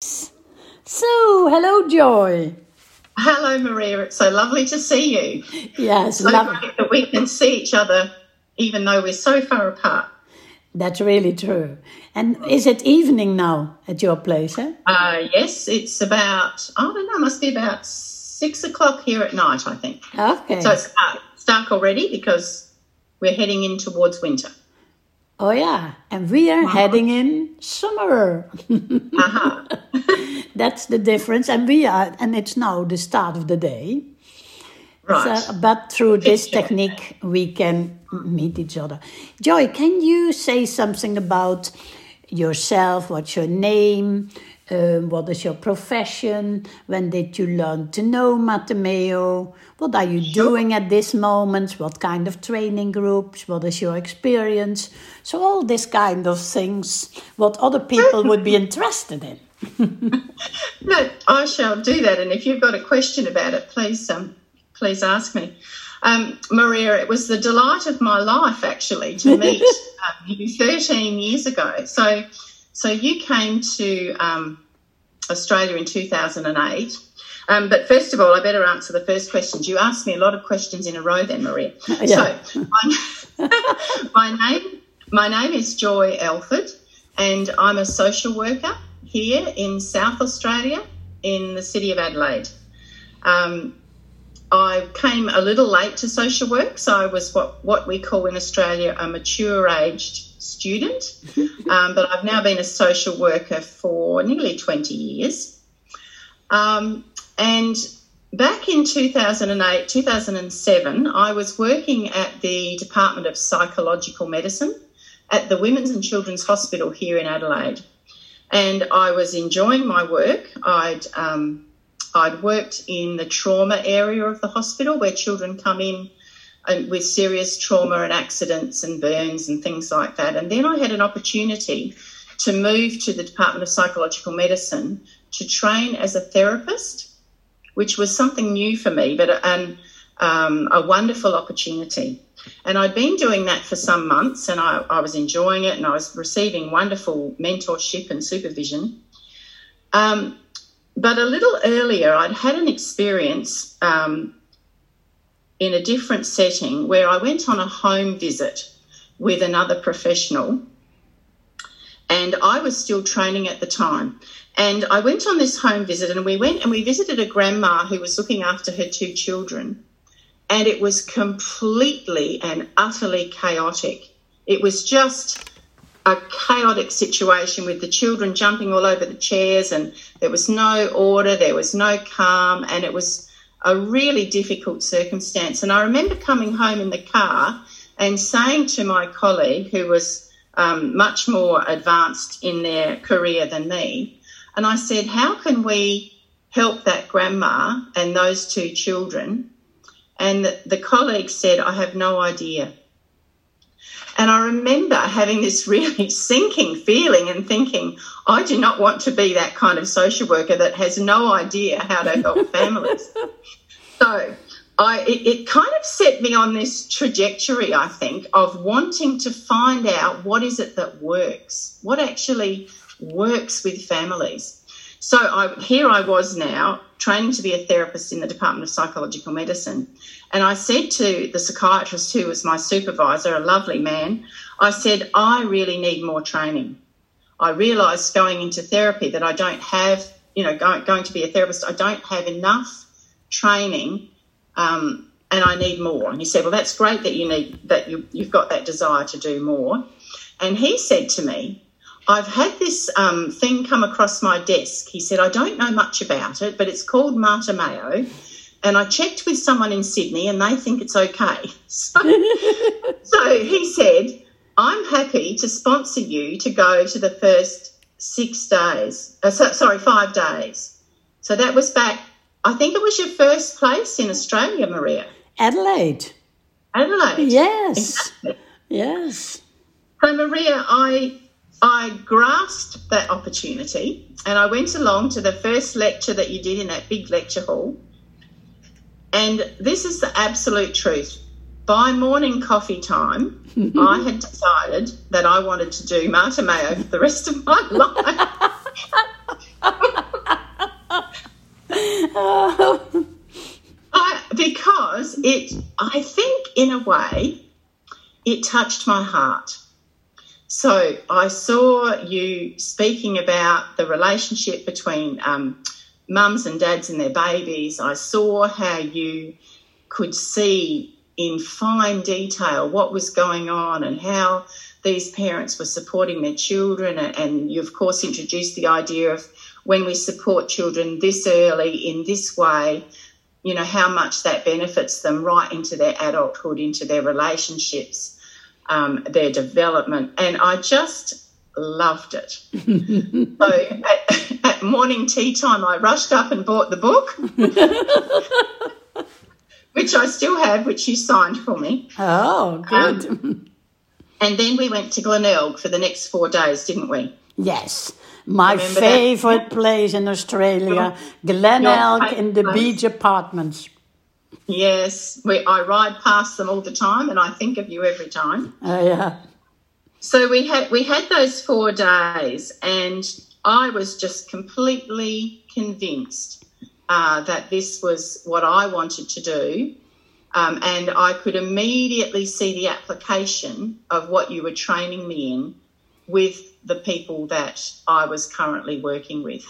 So, hello, Joy. Hello, Maria. It's so lovely to see you. Yes, so lovely. great that we can see each other even though we're so far apart. That's really true. And is it evening now at your place? Eh? Uh, yes, it's about, I don't know, must be about six o'clock here at night, I think. Okay. So it's dark, it's dark already because we're heading in towards winter. Oh, yeah. And we are uh-huh. heading in summer. uh-huh. That's the difference. And we are, and it's now the start of the day. Right. So, but through this technique, we can meet each other. Joy, can you say something about yourself? What's your name? Um, what is your profession? When did you learn to know Marte Meo? What are you sure. doing at this moment? What kind of training groups? What is your experience? So, all this kind of things, what other people would be interested in. no, I shall do that. And if you've got a question about it, please um, please ask me. Um, Maria, it was the delight of my life actually to meet um, you 13 years ago. So, so you came to um, Australia in 2008. Um, but first of all, I better answer the first questions. You asked me a lot of questions in a row, then, Maria. Yeah. So, my, my name my name is Joy Elford, and I'm a social worker here in South Australia in the city of Adelaide. Um, I came a little late to social work, so I was what, what we call in Australia a mature aged student. um, but I've now been a social worker for nearly 20 years. Um, and back in 2008, 2007, I was working at the Department of Psychological Medicine at the Women's and Children's Hospital here in Adelaide. And I was enjoying my work. I'd um, I'd worked in the trauma area of the hospital where children come in with serious trauma and accidents and burns and things like that. And then I had an opportunity to move to the Department of Psychological Medicine to train as a therapist, which was something new for me, but an, um, a wonderful opportunity. And I'd been doing that for some months and I, I was enjoying it and I was receiving wonderful mentorship and supervision. Um, but a little earlier, I'd had an experience um, in a different setting where I went on a home visit with another professional, and I was still training at the time. And I went on this home visit, and we went and we visited a grandma who was looking after her two children, and it was completely and utterly chaotic. It was just a chaotic situation with the children jumping all over the chairs and there was no order, there was no calm, and it was a really difficult circumstance. And I remember coming home in the car and saying to my colleague, who was um, much more advanced in their career than me, and I said, How can we help that grandma and those two children? And the, the colleague said, I have no idea. And I remember having this really sinking feeling and thinking, I do not want to be that kind of social worker that has no idea how to help families. so I, it, it, kind of set me on this trajectory, I think, of wanting to find out what is it that works, what actually works with families. So I, here I was now training to be a therapist in the Department of Psychological Medicine. And I said to the psychiatrist who was my supervisor, a lovely man, I said, I really need more training. I realised going into therapy that I don't have, you know, going, going to be a therapist, I don't have enough training um, and I need more. And he said, Well, that's great that you need that you, you've got that desire to do more. And he said to me, I've had this um, thing come across my desk. He said, I don't know much about it, but it's called Marte Meo. And I checked with someone in Sydney and they think it's okay. So, so he said, I'm happy to sponsor you to go to the first six days, uh, so, sorry, five days. So that was back, I think it was your first place in Australia, Maria. Adelaide. Adelaide. Yes. Exactly. Yes. So, Maria, I I grasped that opportunity and I went along to the first lecture that you did in that big lecture hall. And this is the absolute truth. By morning coffee time, I had decided that I wanted to do Marte Meo for the rest of my life. I, because it, I think, in a way, it touched my heart. So I saw you speaking about the relationship between um, mums and dads and their babies. I saw how you could see in fine detail what was going on and how these parents were supporting their children. And you, of course, introduced the idea of when we support children this early in this way, you know, how much that benefits them right into their adulthood, into their relationships, um, their development. And I just loved it. so at, at, morning tea time, I rushed up and bought the book, which I still have, which you signed for me. Oh, good. Um, and then we went to Glenelg for the next four days, didn't we? Yes. My Remember favorite that? place in Australia, Glenelg in the place. beach apartments. Yes, we, I ride past them all the time, and I think of you every time. Oh yeah. So we had we had those four days, and I was just completely convinced uh, that this was what I wanted to do, um, and I could immediately see the application of what you were training me in with the people that I was currently working with.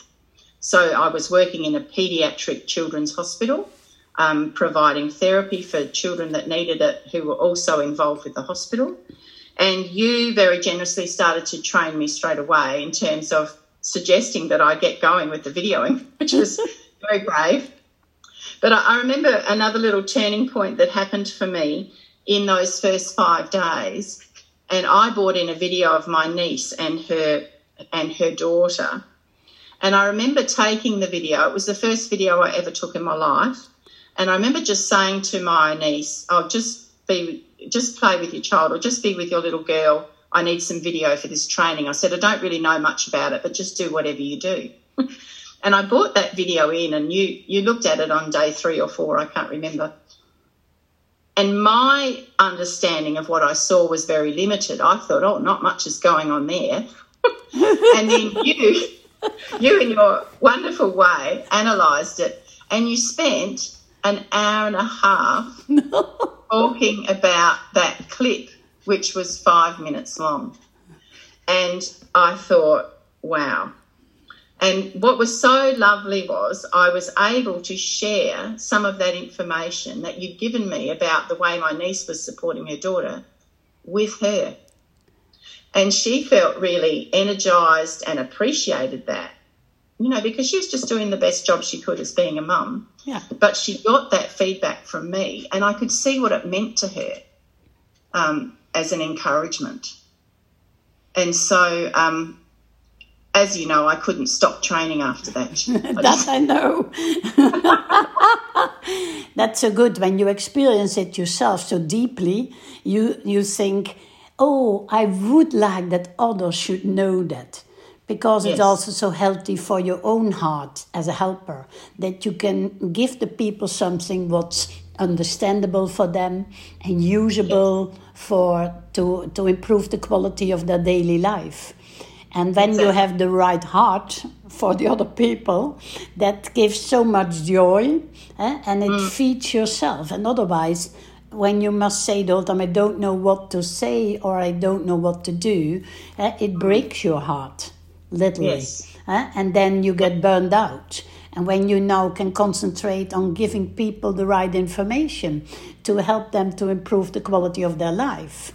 So I was working in a paediatric children's hospital. Um, providing therapy for children that needed it who were also involved with the hospital. And you very generously started to train me straight away in terms of suggesting that I get going with the videoing, which was very brave. But I, remember another little turning point that happened for me in those first five days. And I brought in a video of my niece and her and her daughter. And I remember taking the video. It was the first video I ever took in my life. And I remember just saying to my niece, "I'll just be just play with your child or just be with your little girl. I need some video for this training. I said, I don't really know much about it, but just do whatever you do. and I brought that video in and you, you looked at it on day three or four, I can't remember. And my understanding of what I saw was very limited. I thought, oh, not much is going on there. and then you, you in your wonderful way, analysed it and you spent an hour and a half talking about that clip, which was five minutes long. And I thought, wow. And what was so lovely was I was able to share some of that information that you'd given me about the way my niece was supporting her daughter with her. And she felt really energized and appreciated that you know, because she was just doing the best job she could as being a mum. Yeah. But she got that feedback from me, and I could see what it meant to her um, as an encouragement. And so, um, as you know, I couldn't stop training after that. that just... I know. That's so good when you experience it yourself so deeply. You you think, oh, I would like that others should know that because yes. it's also so healthy for your own heart as a helper that you can give the people something what's understandable for them and usable yes. for to to improve the quality of their daily life and when exactly. you have the right heart for the other people that gives so much joy eh? and it mm. feeds yourself and otherwise when you must say the whole time i don't know what to say or i don't know what to do eh? it breaks your heart literally. Yes. And then you get burned out. And when you now can concentrate on giving people the right information to help them to improve the quality of their life,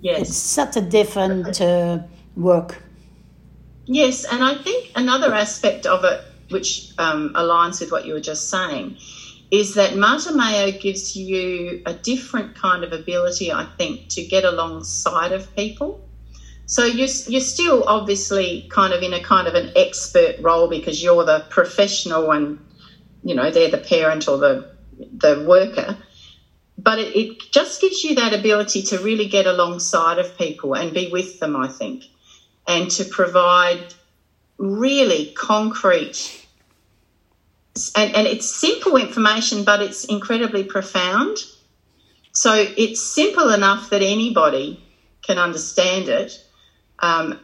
yes. it's such a different uh, work. Yes, and I think another aspect of it, which um, aligns with what you were just saying, is that Marte Meo gives you a different kind of ability, I think, to get alongside of people so you're, you're still obviously kind of in a kind of an expert role because you're the professional and, you know, they're the parent or the, the worker. But it, it just gives you that ability to really get alongside of people and be with them, I think, and to provide really concrete and, and it's simple information, but it's incredibly profound. So it's simple enough that anybody can understand it, um,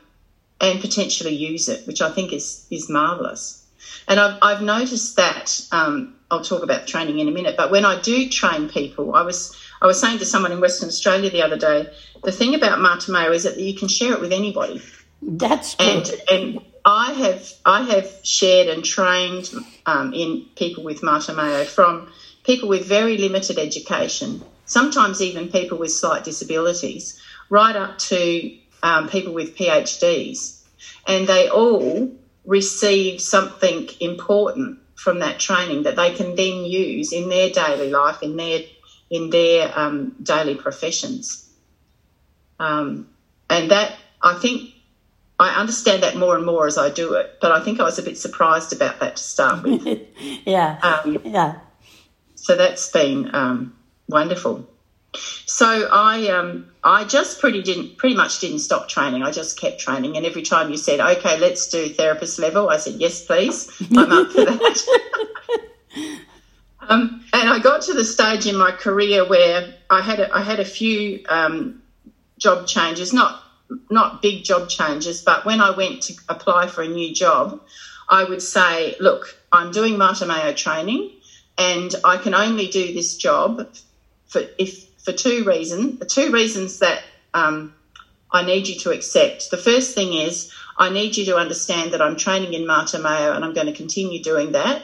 and potentially use it, which I think is is marvelous. And I've, I've noticed that, um, I'll talk about training in a minute, but when I do train people, I was, I was saying to someone in Western Australia the other day, the thing about Marte Meo is that you can share it with anybody. That's And, good. and I have, I have shared and trained um, in people with Marte Meo from people with very limited education, sometimes even people with slight disabilities, right up to um, people with PhDs. And they all receive something important from that training that they can then use in their daily life, in their in their um, daily professions. Um, and that I think I understand that more and more as I do it. But I think I was a bit surprised about that to start with. yeah, Um, yeah. so that's been um, wonderful. So I um, I just pretty didn't pretty much didn't stop training. I just kept training, and every time you said, "Okay, let's do therapist level," I said, "Yes, please, I'm up for that." um, and I got to the stage in my career where I had a, I had a few um, job changes, not not big job changes, but when I went to apply for a new job, I would say, "Look, I'm doing Marte Meo training, and I can only do this job for if for two reasons. The two reasons that um, I need you to accept. The first thing is I need you to understand that I'm training in Marte Meo and I'm going to continue doing that.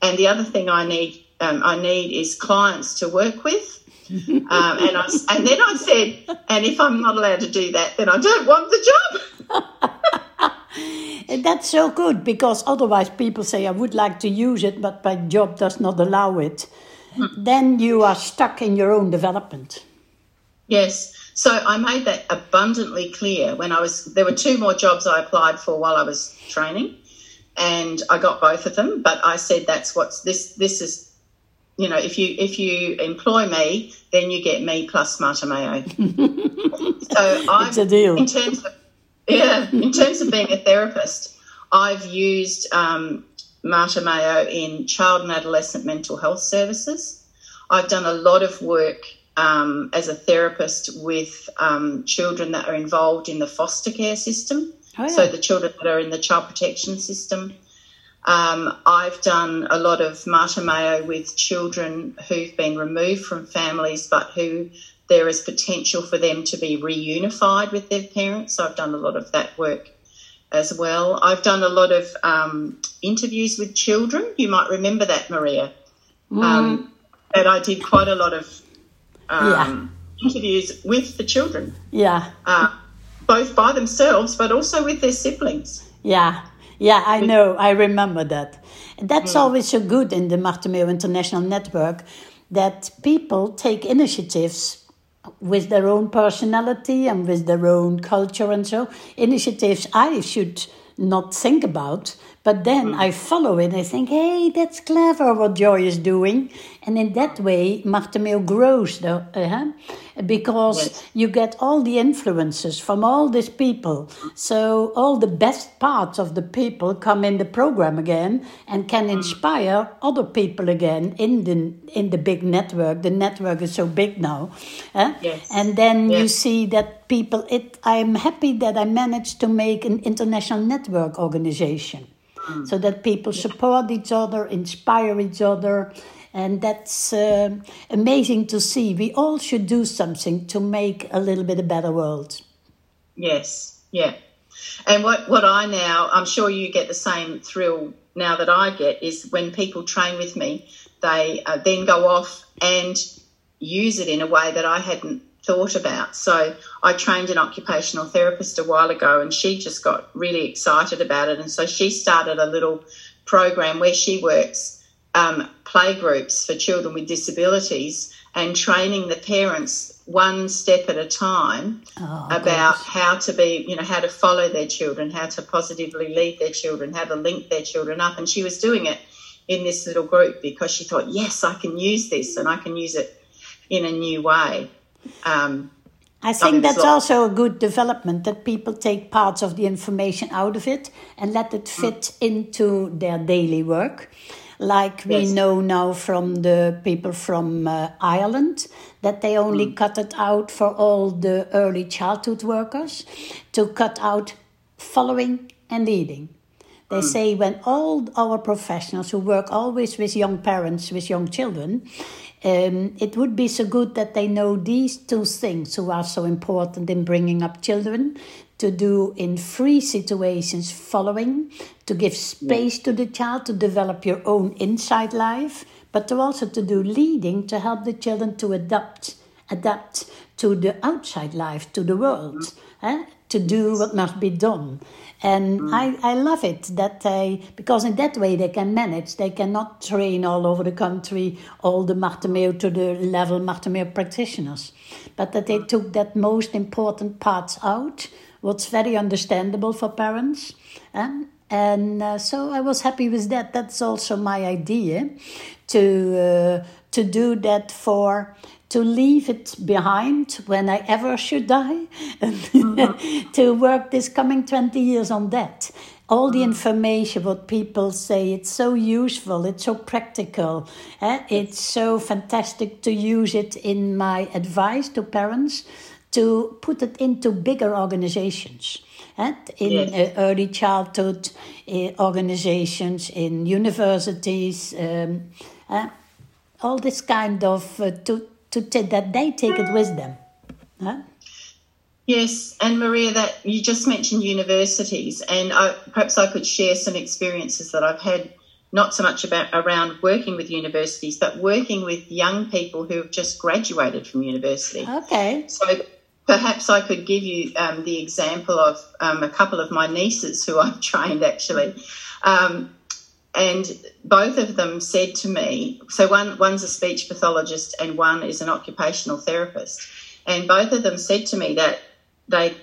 And the other thing I need um, I need is clients to work with." um, and I and then I said, and if I'm not allowed to do that, then I don't want the job. And That's so good because otherwise people say, I would like to use it, but my job does not allow it. Then you are stuck in your own development. Yes. So I made that abundantly clear when I was there were two more jobs I applied for while I was training and I got both of them, but I said that's what's this this is you know, if you if you employ me, then you get me plus Marte Meo. so I It's a deal. in terms of yeah, in terms of being a therapist, I've used um, Marte Meo in child and adolescent mental health services. I've done a lot of work um, as a therapist with um, children that are involved in the foster care system. Oh, yeah. So the children that are in the child protection system. Um, I've done a lot of Marte Meo with children who've been removed from families but who there is potential for them to be reunified with their parents. So I've done a lot of that work as well. I've done a lot of um, interviews with children. You might remember that, Maria. Um, and I did quite a lot of um, interviews with the children, Yeah, uh, both by themselves but also with their siblings. yeah, yeah, I know, I remember that. And that's always so good in the Marte Meo International Network that people take initiatives with their own personality and with their own culture and so initiatives I should not think about but then I follow it I think hey that's clever what Joy is doing. And in that way Marte Meo grows though, uh, because Yes. you get all the influences from all these people. So all the best parts of the people come in the program again and can inspire other people again in the in the big network. The network is so big now eh? Yes. and then you see that people it i'm happy that i managed to make an international network organization so that people support each other inspire each other and that's uh, amazing to see. We all should do something to make a little bit a better world. Yes, yeah. And what, what I now, I'm sure you get the same thrill now that I get, is when people train with me, they uh, then go off and use it in a way that I hadn't thought about. So I trained an occupational therapist a while ago and she just got really excited about it. And so she started a little program where she works um, play groups for children with disabilities and training the parents one step at a time Oh, about gosh. how to be, you know, how to follow their children, how to positively lead their children, how to link their children up. And she was doing it in this little group because she thought, yes, I can use this and I can use it in a new way. Um, I think that's so- also a good development that people take parts of the information out of it and let it fit into their daily work. Like we Yes. know now from the people from uh, Ireland that they only cut it out for all the early childhood workers to cut out following and leading. They say when all our professionals who work always with young parents, with young children, um, it would be so good that they know these two things who are so important in bringing up children to do in free situations following, to give space to the child to develop your own inside life, but to also to do leading to help the children to adapt adapt to the outside life, to the world, eh? To do what must be done. And Mm. I, I love it that they, because in that way they can manage. They cannot train all over the country all the Marte Meo to the level Marte Meo practitioners. But that Mm. they took that most important parts out, what's very understandable for parents. eh? And uh, so I was happy with that. That's also my idea to, uh, to do that for to leave it behind when I ever should die, to work this coming 20 years on that. All the information, what people say, it's so useful, it's so practical, eh? it's so fantastic to use it in my advice to parents to put it into bigger organizations. eh? In Yes. uh, early childhood uh, organizations, in universities, um, eh? all this kind of uh, to to ta- that they take it with them. Huh? Yes, and Maria, that you just mentioned universities, and I, perhaps I could share some experiences that I've had, not so much about around working with universities, but working with young people who have just graduated from university. Okay. So perhaps I could give you um, the example of um, a couple of my nieces who I've trained actually. Um, and both of them said to me, so one one's a speech pathologist and one is an occupational therapist, and both of them said to me that they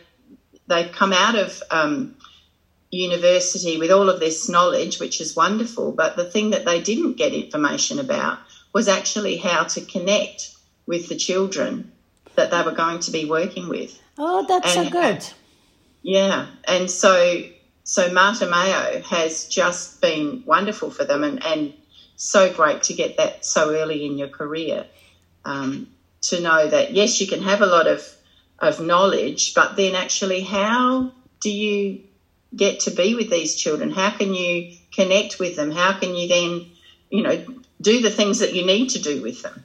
they've come out of um, university with all of this knowledge, which is wonderful, but the thing that they didn't get information about was actually how to connect with the children that they were going to be working with. Oh, that's so And- good. Yeah, and so so Marte Meo has just been wonderful for them, and, and so great to get that so early in your career. Um, to know that yes, you can have a lot of of knowledge, but then actually, how do you get to be with these children? How can you connect with them? How can you then, you know, do the things that you need to do with them?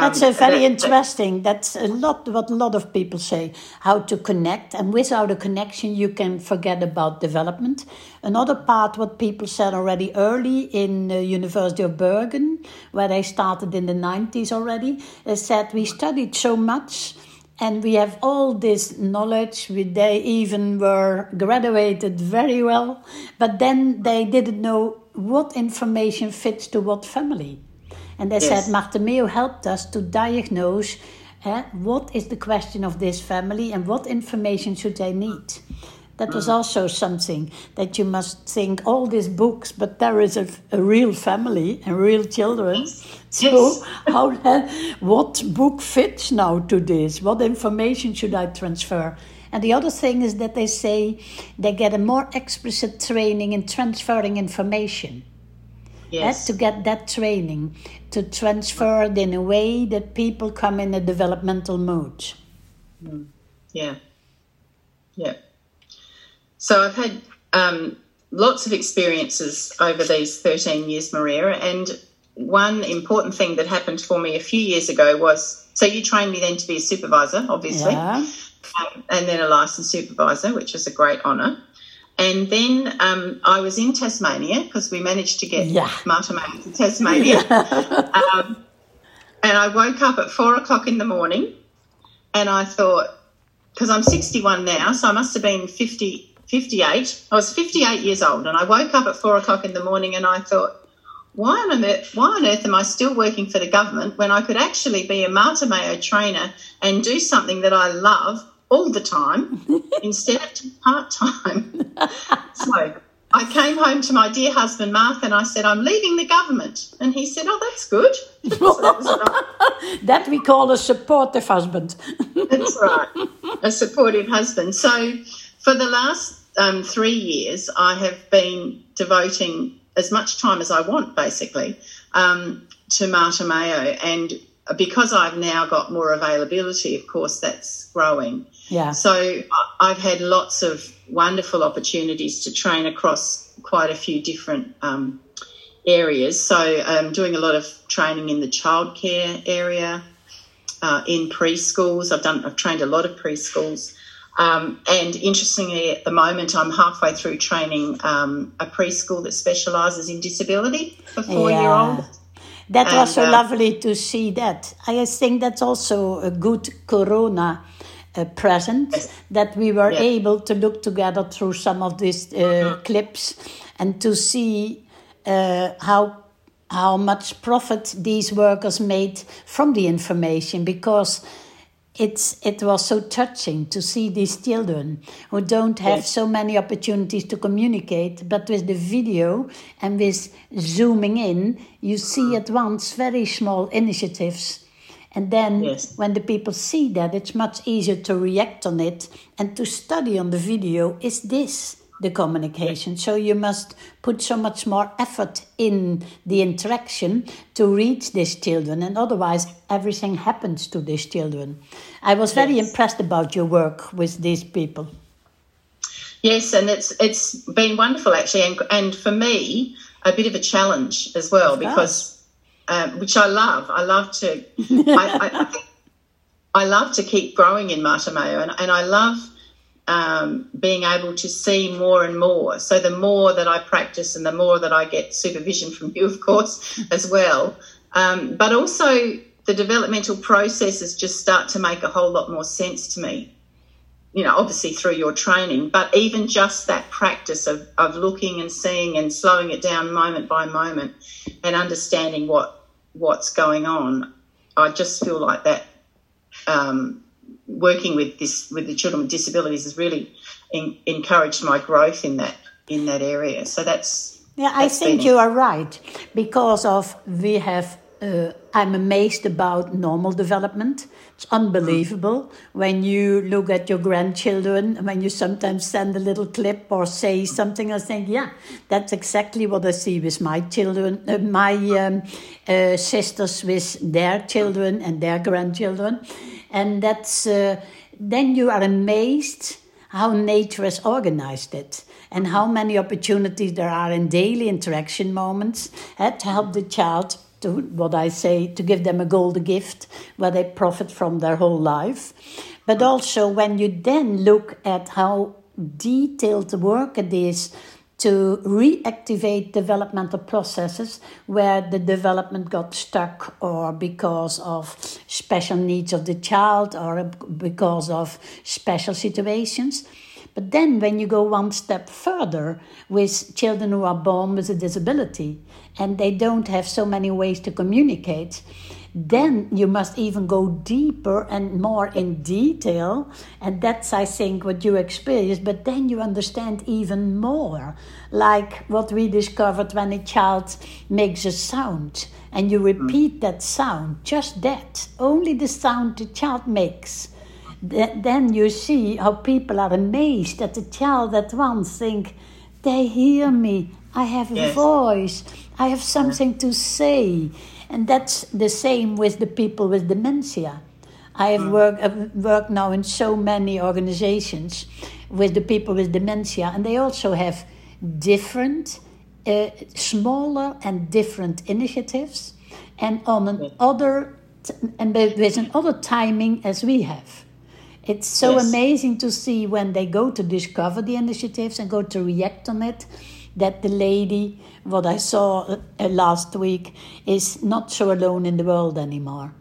That's Um, a very that- that- interesting. That's a lot what a lot of people say. How to connect, and without a connection, you can forget about development. Another part, what people said already early in the University of Bergen, where they started in the nineties already, they said we studied so much. And we have all this knowledge. We, they even were graduated very well, but then they didn't know what information fits to what family. And they Yes. said Marte Meo helped us to diagnose eh, what is the question of this family and what information should they need. That was also something that you must think all these books, but there is a, a real family and real children. So, Yes. how what book fits now to this? What information should I transfer? And the other thing is that they say they get a more explicit training in transferring information eh, yes. to get that training to transfer it in a way that people come in a developmental mood. Yeah. Yeah. So I've had um, lots of experiences over these 13 years, Maria, and one important thing that happened for me a few years ago was so you trained me then to be a supervisor, obviously, Yeah. um, and then a licensed supervisor, which was a great honour. And then um, I was in Tasmania because we managed to get Yeah. Marte Meo to Tasmania. um, and I woke up at four o'clock in the morning and I thought, because I'm 61 now, so I must have been 50, 58. I was 58 years old, and I woke up at four o'clock in the morning, and I thought, why on earth, why on earth am I still working for the government when I could actually be a Marte Meo trainer and do something that I love all the time instead of part time? so I came home to my dear husband Mark, and I said, I'm leaving the government, and he said, Oh, that's good. So that. That we call a supportive husband. That's right, a supportive husband. So, for the last um, three years, I have been devoting as much time as I want, basically, um, to Marte Meo. And because I've now got more availability, of course, that's growing. Yeah. So, I've had lots of wonderful opportunities to train across quite a few different um, areas. So I'm doing a lot of training in the childcare area, uh, in preschools. I've done I've trained a lot of preschools. Um, and interestingly, at the moment, I'm halfway through training um, a preschool that specialises in disability for four year olds. That's and, so uh, lovely to see that. I think that's also a good Corona uh, present yes. that we were yes. able to look together through some of these uh, mm-hmm. clips and to see uh, how how much profit these workers made from the information because it's it was so touching to see these children who don't have yes. so many opportunities to communicate but with the video and with zooming in you see at once very small initiatives and then yes. when the people see that it's much easier to react on it and to study on the video is this the communication. So you must put so much more effort in the interaction to reach these children, and otherwise everything happens to these children. I was very yes. impressed about your work with these people. Yes, and it's it's been wonderful actually, and, and for me a bit of a challenge as well because um, which I love. I love to I, I, I, love to keep growing in Marte Meo, and, and I love um, being able to see more and more. So the more that I practice and the more that I get supervision from you, of course, as well. Um, but also the developmental processes just start to make a whole lot more sense to me. You know, obviously through your training, but even just that practice of, of looking and seeing and slowing it down moment by moment and understanding what what's going on, I just feel like that um, working with this with the children with disabilities has really in, encouraged my growth in that in that area. So that's yeah, I think you are right because of we have. Uh, I'm amazed about normal development. It's unbelievable when you look at your grandchildren. When you sometimes send a little clip or say something, I think, yeah, that's exactly what I see with my children, uh, my um, uh, sisters with their children and their grandchildren and that's uh, then you are amazed how nature has organized it and how many opportunities there are in daily interaction moments uh, to help the child to what I say to give them a golden gift where they profit from their whole life. But also when you then look at how detailed work it is to reactivate developmental processes where the development got stuck or because of special needs of the child or because of special situations. But then, when you go one step further with children who are born with a disability and they don't have so many ways to communicate, then you must even go deeper and more in detail. And that's, I think, what you experience. But then you understand even more, like what we discovered when a child makes a sound and you mm. repeat that sound, just that, only the sound the child makes. Then you see how people are amazed that the child at once think, they hear me, I have a yes. voice, I have something to say and that's the same with the people with dementia. I have hmm. worked, I've worked now in so many organizations with the people with dementia, and they also have different, uh, smaller and different initiatives, and on an other and with another timing as we have. It's so yes. amazing to see when they go to discover the initiatives and go to react on it that the lady, what I saw uh, last week, is not so alone in the world anymore.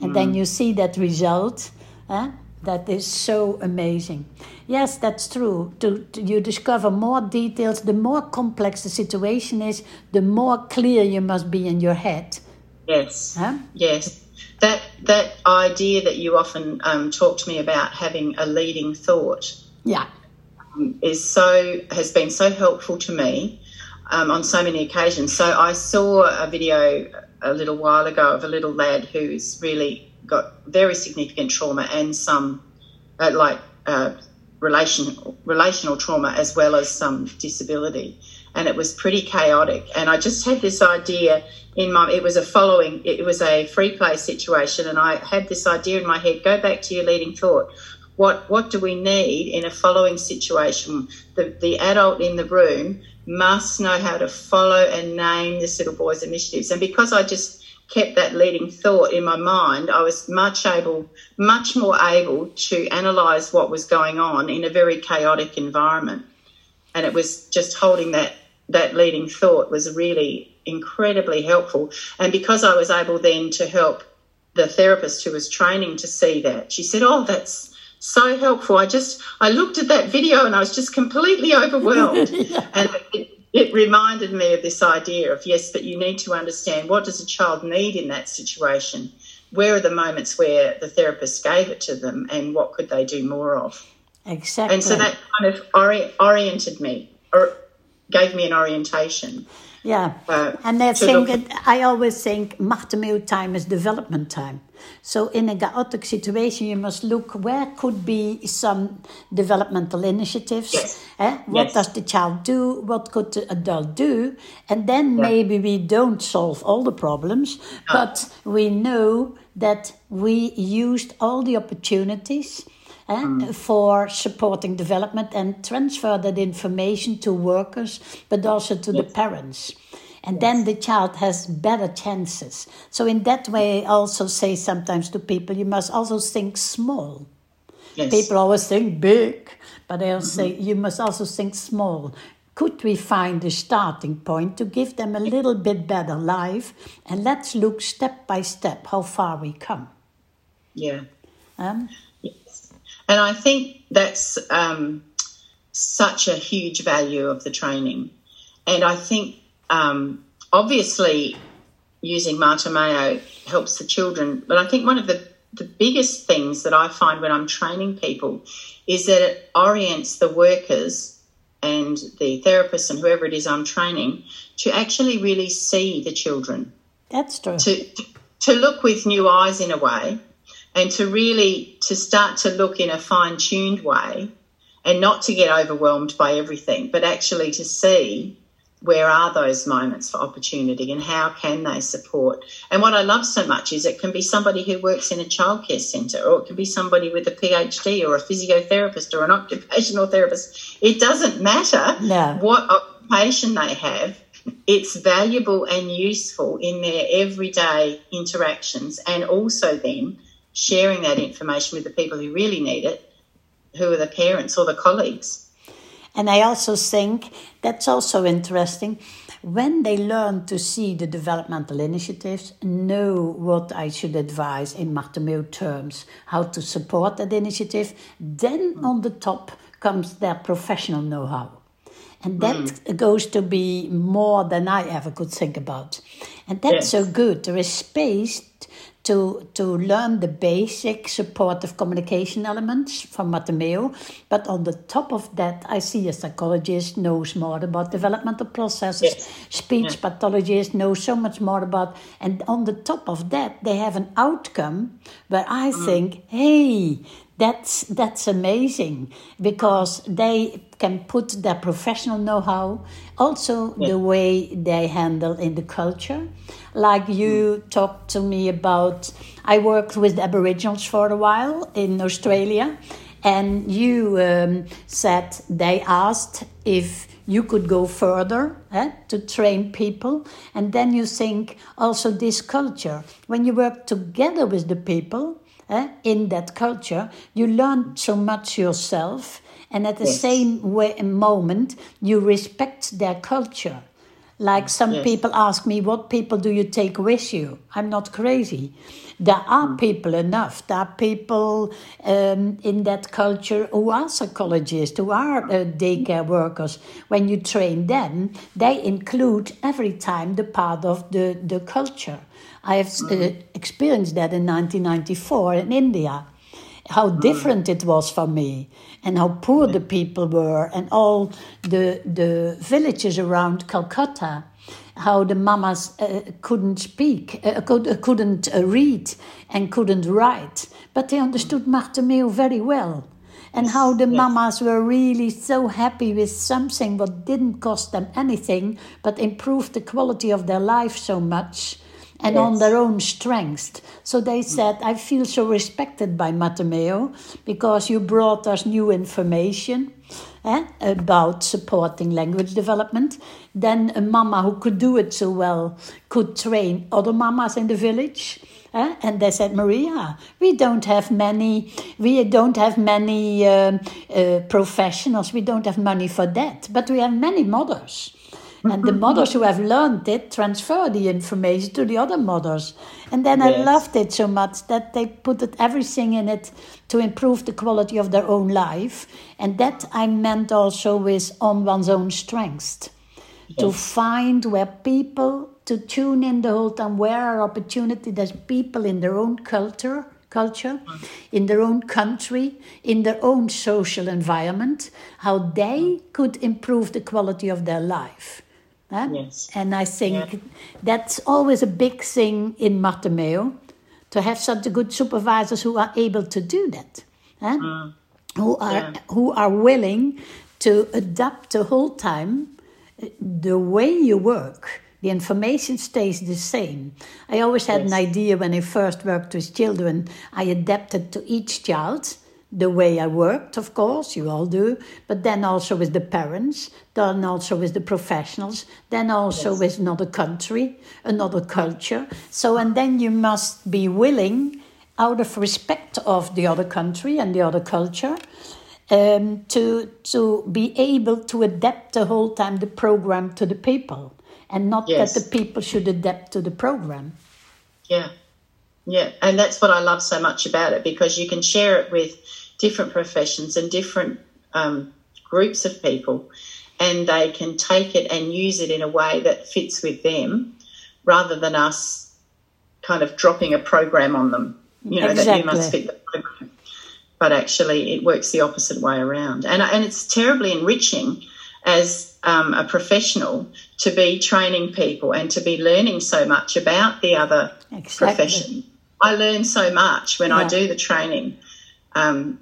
And mm. then you see that result. Eh? That is so amazing. Yes, that's true. To, to, you discover more details, the more complex the situation is, the more clear you must be in your head. Yes. Huh? Yes. That that idea that you often um, talk to me about having a leading thought. Yeah is so has been so helpful to me um, on so many occasions. So I saw a video a little while ago of a little lad who's really got very significant trauma and some uh, like uh, relation, relational trauma as well as some disability. And it was pretty chaotic. And I just had this idea in my, it was a following, it was a free play situation. And I had this idea in my head go back to your leading thought what what do we need in a following situation? The the adult in the room must know how to follow and name this little boy's initiatives. And because I just kept that leading thought in my mind, I was much able, much more able to analyse what was going on in a very chaotic environment. And it was just holding that that leading thought was really incredibly helpful. And because I was able then to help the therapist who was training to see that, she said, "Oh, that's so helpful. I just I looked at that video and I was just completely overwhelmed." yeah. And it, it reminded me of this idea of yes, but you need to understand what does a child need in that situation. Where are the moments where the therapist gave it to them, and what could they do more of? Exactly. And so that kind of ori- oriented me, or gave me an orientation. Yeah, uh, and I think it, I always think Marte Meo time is development time. So in a chaotic situation, you must look where could be some developmental initiatives. Yes. Eh? What yes. does the child do? What could the adult do? And then yeah. maybe we don't solve all the problems, no. but we know that we used all the opportunities eh, mm. for supporting development and transfer that information to workers, but also to yes. the parents. And yes. then the child has better chances. So, in that way, I also say sometimes to people, you must also think small. Yes. People always think big, but I'll mm-hmm. say you must also think small. Could we find a starting point to give them a little bit better life? And let's look step by step how far we come. Yeah. Um, and I think that's um, such a huge value of the training. And I think um, obviously using Marte Meo helps the children, but I think one of the, the biggest things that I find when I'm training people is that it orients the workers and the therapists and whoever it is I'm training to actually really see the children. That's true. To, to look with new eyes in a way and to really to start to look in a fine-tuned way and not to get overwhelmed by everything but actually to see where are those moments for opportunity and how can they support. And what i love so much is it can be somebody who works in a childcare centre or it can be somebody with a phd or a physiotherapist or an occupational therapist. It doesn't matter no. what occupation they have. It's valuable and useful in their everyday interactions and also then sharing that information with the people who really need it, who are the parents or the colleagues. And I also think that's also interesting. When they learn to see the developmental initiatives, know what I should advise in Marte Meo terms, how to support that initiative, then on the top comes their professional know how. And that mm. goes to be more than I ever could think about. And that's yes. so good. There is space to, to learn the basic supportive communication elements from Marte Meo. But on the top of that, I see a psychologist knows more about developmental processes, yes. speech yeah. pathologist knows so much more about, and on the top of that, they have an outcome where I mm. think, hey, that's that's amazing because they can put their professional know-how also yeah. the way they handle in the culture like you mm. talked to me about i worked with aboriginals for a while in australia and you um, said they asked if you could go further eh, to train people and then you think also this culture when you work together with the people eh, in that culture, you learn so much yourself, and at the yes. same way, moment, you respect their culture. Like some yes. people ask me, what people do you take with you? I'm not crazy. There are mm. people enough. There are people um, in that culture who are psychologists, who are uh, daycare workers. When you train them, they include every time the part of the, the culture. I have uh, experienced that in 1994 in India. How different it was for me, and how poor the people were, and all the the villages around Calcutta, how the mamas uh, couldn't speak, uh, could, uh, couldn't uh, read, and couldn't write, but they understood Marte Meo very well. And how the mamas were really so happy with something what didn't cost them anything but improved the quality of their life so much and yes. on their own strengths. So they said, I feel so respected by Marte Meo because you brought us new information eh, about supporting language development. Then a mama who could do it so well could train other mamas in the village. eh, and they said, Maria, we don't have many, we don't have many um, uh, professionals. We don't have money for that, but we have many mothers. And the mothers who have learned it transfer the information to the other mothers. And then I loved it so much that they put it, everything in it to improve the quality of their own life. And that I meant also with on one's own strengths. To find where people, to tune in the whole time, where are opportunity, there's people in their own culture, culture, mm-hmm. in their own country, in their own social environment, how they mm-hmm. could improve the quality of their life. Huh? Yes. And I think Yeah. that's always a big thing in Marte Meo, to have such good supervisors who are able to do that. huh? Mm. Who are Yeah. who are willing to adapt the whole time the way you work. The information stays the same. I always had an idea when I first worked with children, I adapted to each child the way I worked, of course, you all do, but then also with the parents, then also with the professionals, then also Yes. with another country, another culture. So, and then you must be willing, out of respect of the other country and the other culture, um, to to be able to adapt the whole time the program to the people, and not Yes. that the people should adapt to the program. Yeah. Yeah. And that's what I love so much about it because you can share it with different professions and different um, groups of people, and they can take it and use it in a way that fits with them rather than us kind of dropping a program on them, you know, that you must fit the program. But actually, it works the opposite way around. And, and it's terribly enriching as um, a professional to be training people and to be learning so much about the other Exactly. profession. I learn so much when I do the training. Um,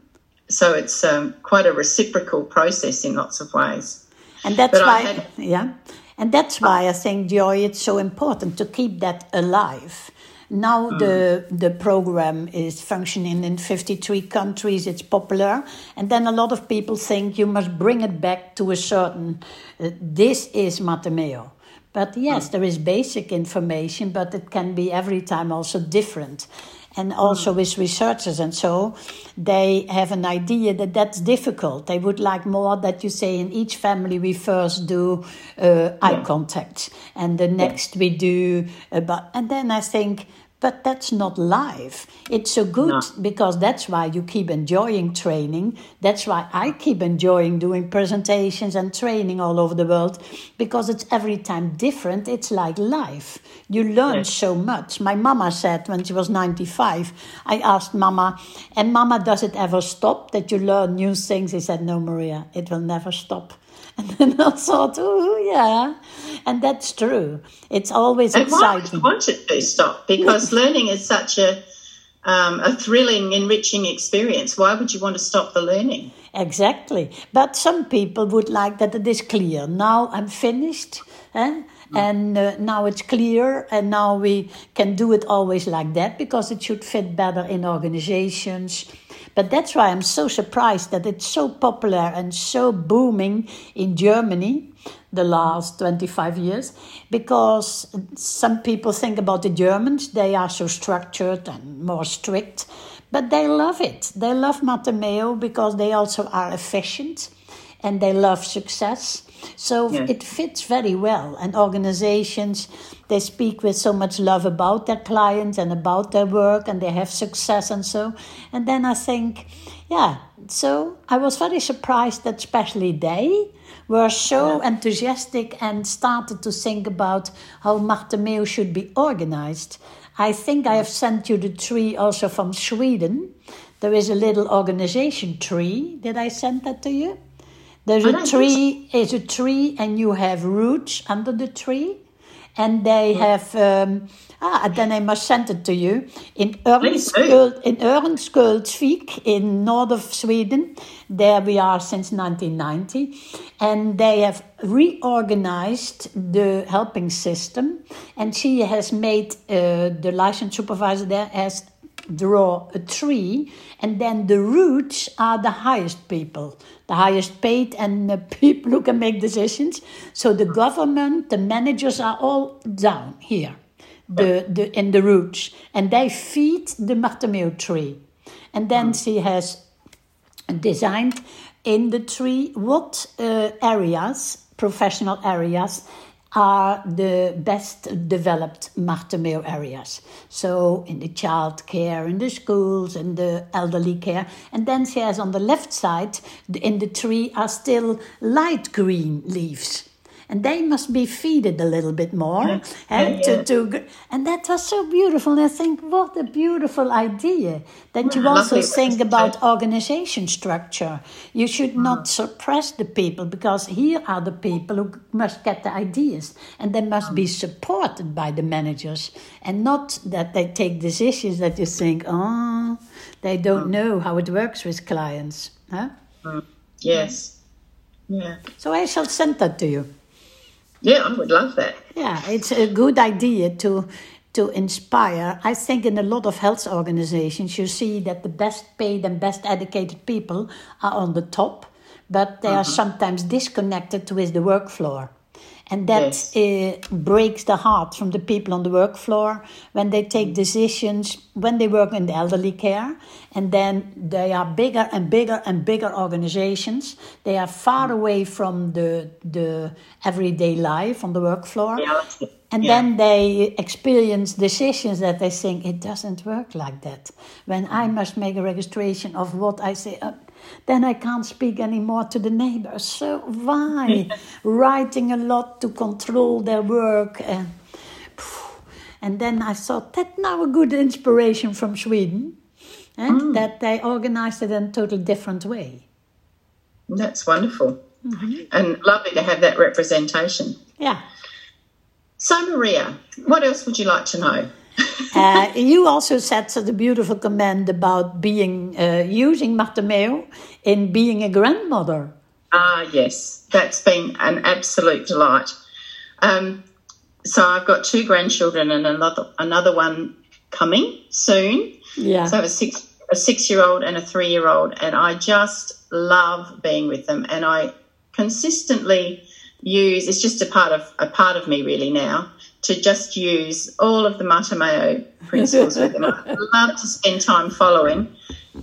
so it's um, quite a reciprocal process in lots of ways. And that's But why, had- yeah, and that's why I think Joy, it's so important to keep that alive. Now Mm. the the program is functioning in fifty three countries. It's popular, and then a lot of people think you must bring it back to a certain. Uh, this is Marte Meo. But yes, Mm. there is basic information, but it can be every time also different. And Mm. also with researchers and so, they have an idea that that's difficult. They would like more that you say in each family we first do uh, eye contact, and the next we do about, and then I think, but that's not life. It's so good No. because that's why you keep enjoying training. That's why I keep enjoying doing presentations and training all over the world because it's every time different. It's like life. You learn Yes. so much. My mama said when she was 95, I asked Mama, and Mama, does it ever stop that you learn new things? He said, No, Maria, it will never stop. And then I thought, oh, yeah. And that's true. It's always And why would exciting. you want it to stop? Because learning is such a um, a thrilling, enriching experience. Why would you want to stop the learning? Exactly. But some people would like that it is clear. Now I'm finished. Eh? And uh, now it's clear, and now we can do it always like that because it should fit better in organizations. But that's why I'm so surprised that it's so popular and so booming in Germany the last 25 years because some people think about the Germans, they are so structured and more strict, but they love it. They love Marte Meo because they also are efficient and they love success. So Yeah. it fits very well. And organizations, they speak with so much love about their clients and about their work and they have success and so. And then I think, yeah, so I was very surprised that especially they were so enthusiastic and started to think about how Marte Meo should be organized. I think I have sent you the tree also from Sweden. There is a little organization tree. Did I send that to you? There's a tree, is a tree, and you have roots under the tree, and they have. Um, ah, then I must send it to you in. Örnskjöld, in Örnsköldsvik in north of Sweden. There we are since 1990, and they have reorganized the helping system. And she has made uh, the license supervisor there has draw a tree, and then the roots are the highest people, the highest paid, and the people who can make decisions. So the government, the managers are all down here, the, the in the roots, and they feed the Marte Meo tree, and then she has designed in the tree what uh, areas, professional areas, are the best developed Marte Meo areas. So in the child care, in the schools, in the elderly care. And then she has on the left side, in the tree are still light green leaves and they must be feeded a little bit more. Yeah. And, yeah, yeah. To, to, and that was so beautiful. And I think, what a beautiful idea that you also think about organization structure. You should mm. not suppress the people because here are the people who must get the ideas and they must be mm. supported by the managers and not that they take decisions that you think, oh, they don't mm. know how it works with clients. Huh? Yes. Yeah. So I shall send that to you. Yeah, I would love that. Yeah, it's a good idea to to inspire. I think in a lot of health organizations, you see that the best paid and best educated people are on the top, but they are mm-hmm. sometimes disconnected with the work floor. And that yes. uh, breaks the heart from the people on the work floor when they take decisions, when they work in the elderly care. And then they are bigger and bigger and bigger organizations. They are far mm. away from the, the everyday life on the work floor. Yeah. And yeah. then they experience decisions that they think it doesn't work like that. When I must make a registration of what I say, uh, then I can't speak anymore to the neighbors. So why? Writing a lot to control their work and and then I thought that now a good inspiration from Sweden, and mm. that they organized it in a totally different way. That's wonderful, mm-hmm. and lovely to have that representation. Yeah. So Maria, what else would you like to know? uh, you also said such a beautiful comment about being uh, using Marte Meo in being a grandmother. Ah, yes, that's been an absolute delight. Um, so I've got two grandchildren and another another one coming soon. Yeah. So I have a six a six year old and a three year old, and I just love being with them, and I consistently use. It's just a part of a part of me really now to just use all of the Marte Meo principles with them. I love to spend time following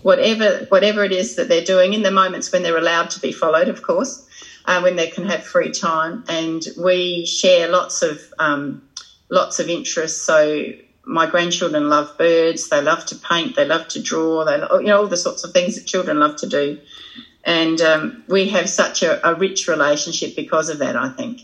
whatever whatever it is that they're doing in the moments when they're allowed to be followed, of course, uh, when they can have free time. And we share lots of um, lots of interests. So my grandchildren love birds. They love to paint. They love to draw. They you know all the sorts of things that children love to do. And um, we have such a, a rich relationship because of that. I think.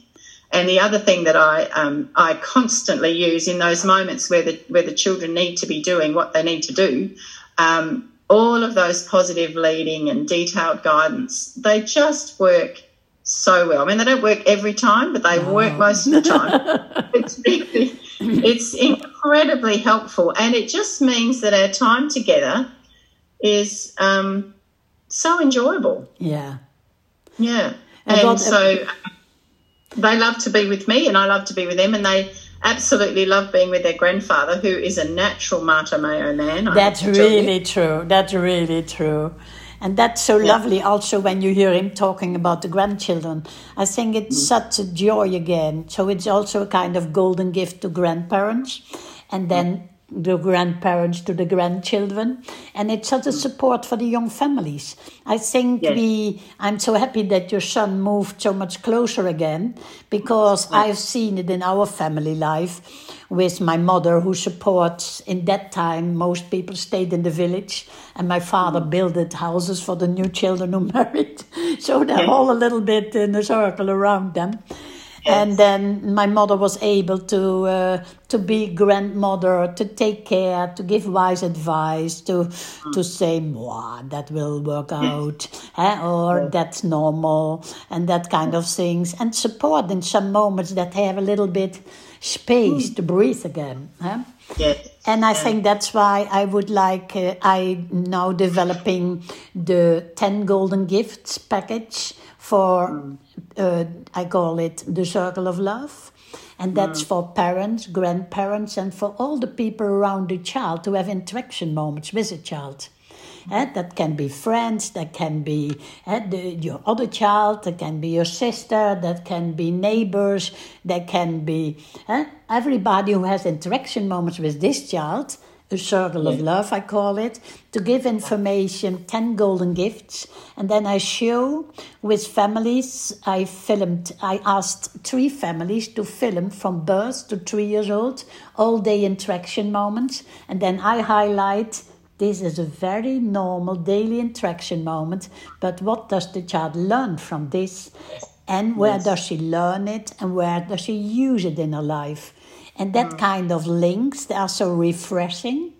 And the other thing that I um, I constantly use in those moments where the where the children need to be doing what they need to do, um, all of those positive leading and detailed guidance, they just work so well. I mean, they don't work every time, but they oh. work most of the time. it's really, it's incredibly helpful, and it just means that our time together is um, so enjoyable. Yeah, yeah, and, and so they love to be with me and I love to be with them and they absolutely love being with their grandfather who is a natural Marte Meo man. That's really true. That's really true. And that's so yeah. lovely also when you hear him talking about the grandchildren. I think it's mm. such a joy again. So it's also a kind of golden gift to grandparents. And then the grandparents to the grandchildren and it's such a support for the young families i think yes. we i'm so happy that your son moved so much closer again because yes. i've seen it in our family life with my mother who supports in that time most people stayed in the village and my father mm. built houses for the new children who married so they're yes. all a little bit in a circle around them and then my mother was able to uh, to be grandmother, to take care, to give wise advice, to mm. to say, "Wow, that will work out," eh, or "That's normal," and that kind of things, and support in some moments that have a little bit space mm. to breathe again. Eh? Yes. And I think that's why I would like, uh, I now developing the 10 golden gifts package for, mm. Uh, I call it the circle of love. And that's for parents, grandparents, and for all the people around the child to have interaction moments with a child. Eh, that can be friends, that can be eh, the, your other child, that can be your sister, that can be neighbors, that can be eh, everybody who has interaction moments with this child a circle of love, I call it, to give information, 10 golden gifts. And then I show with families, I filmed, I asked three families to film from birth to three years old, all day interaction moments. And then I highlight this is a very normal daily interaction moment, but what does the child learn from this? And where yes. does she learn it? And where does she use it in her life? And that mm. kind of links, they are so refreshing.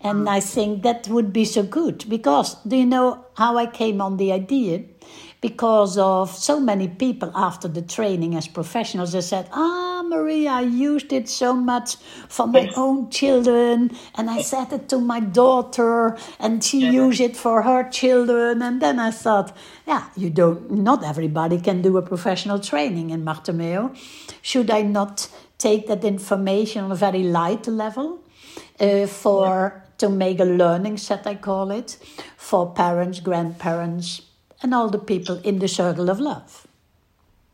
And mm. I think that would be so good because do you know how I came on the idea? Because of so many people after the training as professionals, they said, Ah, Maria, I used it so much for my yes. own children, and I said it to my daughter, and she yeah. used it for her children. And then I thought, yeah, you don't, not everybody can do a professional training in Marte Meo. Should I not take that information on a very light level uh, for to make a learning set, I call it, for parents, grandparents, and all the people in the circle of love.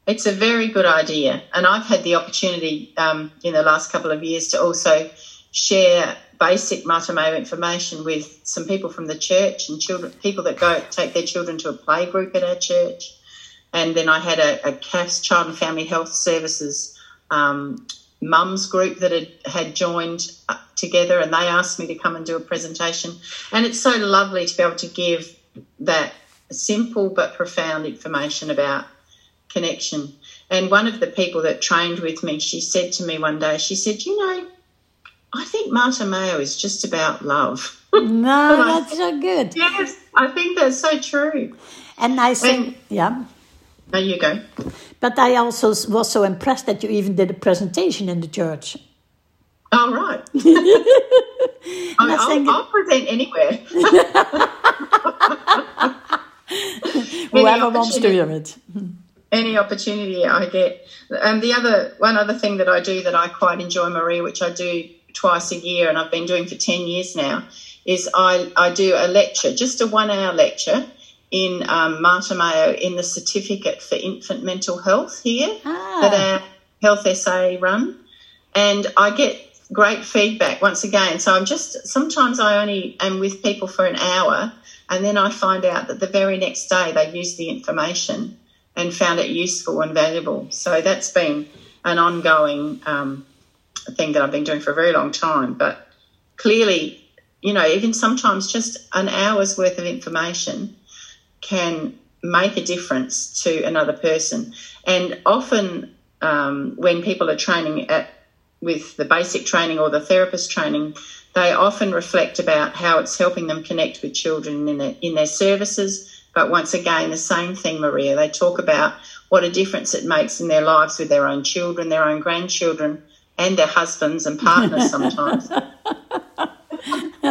It's a very good idea, and I've had the opportunity um, in the last couple of years to also share basic Marte Meo information with some people from the church and children, people that go take their children to a play group at our church. And then I had a, a CAFS, Child and Family Health Services um, mums group that had, had joined uh, together and they asked me to come and do a presentation. And it's so lovely to be able to give that simple but profound information about connection. And one of the people that trained with me, she said to me one day, she said, You know, I think Marte Meo is just about love. No, that's so good. Yes, I think that's so true. And I think, yeah. There you go. But I also was so impressed that you even did a presentation in the church. Oh, right. I, think... I'll present anywhere. Whoever wants to hear it. Any opportunity I get. And the other, one other thing that I do that I quite enjoy, Maria, which I do twice a year and I've been doing for 10 years now, is I, I do a lecture, just a one hour lecture in um, Mayo, in the certificate for infant mental health here ah. that our health SA run. And I get great feedback once again. So I'm just, sometimes I only am with people for an hour and then I find out that the very next day they used the information and found it useful and valuable. So that's been an ongoing um, thing that I've been doing for a very long time. But clearly, you know, even sometimes just an hour's worth of information can make a difference to another person. And often, um, when people are training at with the basic training or the therapist training, they often reflect about how it's helping them connect with children in their, in their services. But once again, the same thing, Maria. They talk about what a difference it makes in their lives with their own children, their own grandchildren, and their husbands and partners sometimes.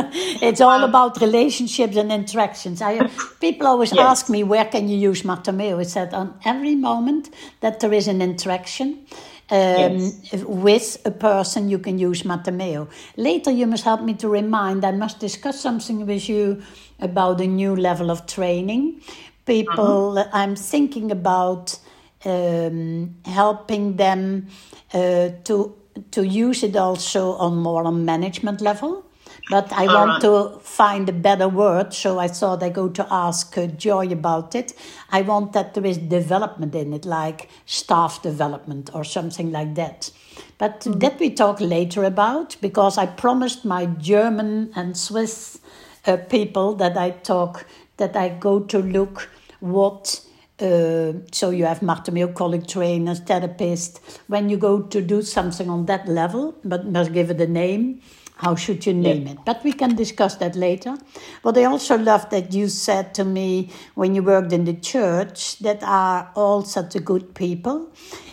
it's all about relationships and interactions. I, people always yes. ask me, where can you use Marte Meo? I said, on every moment that there is an interaction um, yes. with a person, you can use Marte Meo. Later, you must help me to remind, I must discuss something with you about a new level of training. People, uh-huh. I'm thinking about um, helping them uh, to to use it also on more on management level but I All want right. to find a better word, so I thought I go to ask uh, Joy about it. I want that there is development in it, like staff development or something like that. But mm-hmm. that we talk later about, because I promised my German and Swiss uh, people that I talk, that I go to look what. Uh, so you have Marte Meo colleague trainers, therapists. When you go to do something on that level, but must give it a name, how should you name yeah. it? But we can discuss that later. But I also love that you said to me when you worked in the church that are all such a good people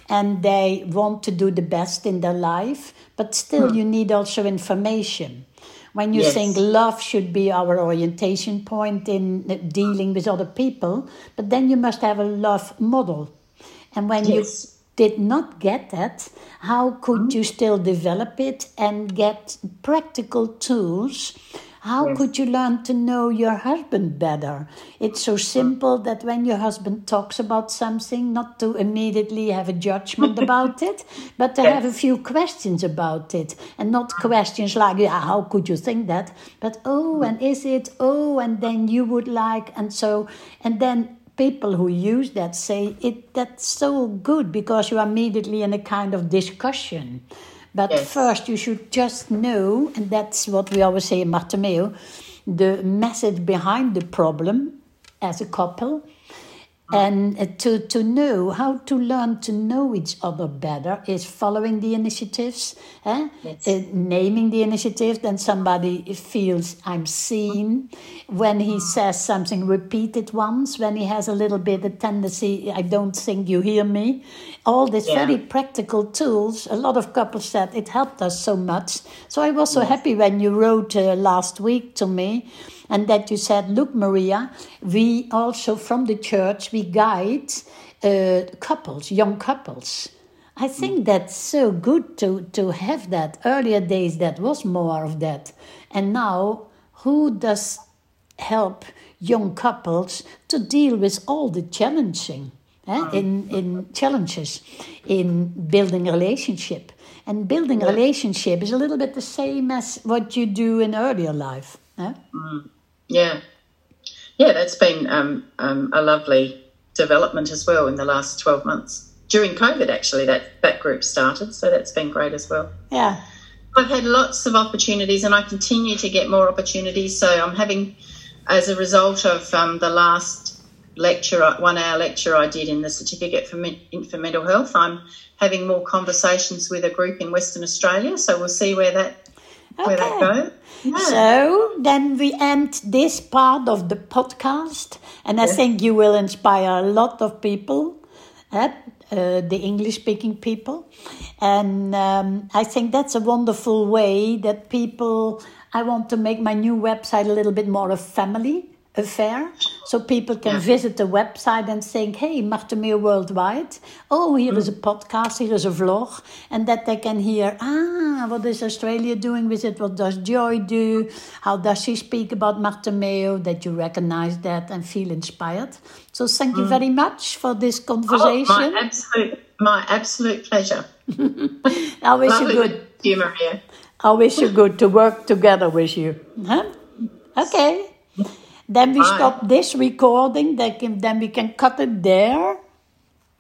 and they want to do the best in their life, but still hmm. you need also information. When you yes. think love should be our orientation point in dealing with other people, but then you must have a love model. And when yes. Did not get that, how could mm-hmm. you still develop it and get practical tools? How Yes. could you learn to know your husband better? It's so simple that when your husband talks about something, not to immediately have a judgment about it, but to have a few questions about it. And not questions like, yeah, how could you think that? But, oh, mm-hmm. and is it? Oh, and then you would like, and so, and then people who use that say it that's so good because you are immediately in a kind of discussion. But Yes. first, you should just know, and that's what we always say in Marte Meo, the message behind the problem as a couple, and uh, to, to know how to learn to know each other better is following the initiatives, eh? Yes. Uh, naming the initiative, then somebody feels I'm seen. When he says something repeated once, when he has a little bit of tendency, I don't think you hear me. All these Yeah. very practical tools, a lot of couples said it helped us so much. So I was so happy when you wrote uh, last week to me and that you said, Look, Maria, we also from the church, we guide uh, couples, young couples. I think that's so good to, to have that. Earlier days, that was more of that. And now, who does help young couples to deal with all the challenging eh, in, in challenges in building a relationship? And building a relationship is a little bit the same as what you do in earlier life. eh? Yeah. Yeah, that's been um, um, a lovely development as well in the last 12 months. During COVID, actually, that, that group started, so that's been great as well. Yeah. I've had lots of opportunities and I continue to get more opportunities. So I'm having, as a result of um, the last lecture, one hour lecture I did in the certificate for, men- for mental health, I'm having more conversations with a group in Western Australia. So we'll see where that Okay. Yeah. So then we end this part of the podcast, and I think you will inspire a lot of people, eh, uh, the English speaking people. And um, I think that's a wonderful way that people. I want to make my new website a little bit more a family affair. So people can visit the website and think, hey, Marte Meo Worldwide. Oh, here is a podcast, here is a vlog. And that they can hear, ah, what is Australia doing with it? What does Joy do? How does she speak about Marte Meo? That you recognize that and feel inspired. So thank you very much for this Oh, conversation. my absolute, my absolute pleasure. I wish you good. you, Maria. I wish you good to work together with you. Huh? Okay. Then we Bye. stop this recording. Then, can, then we can cut it there.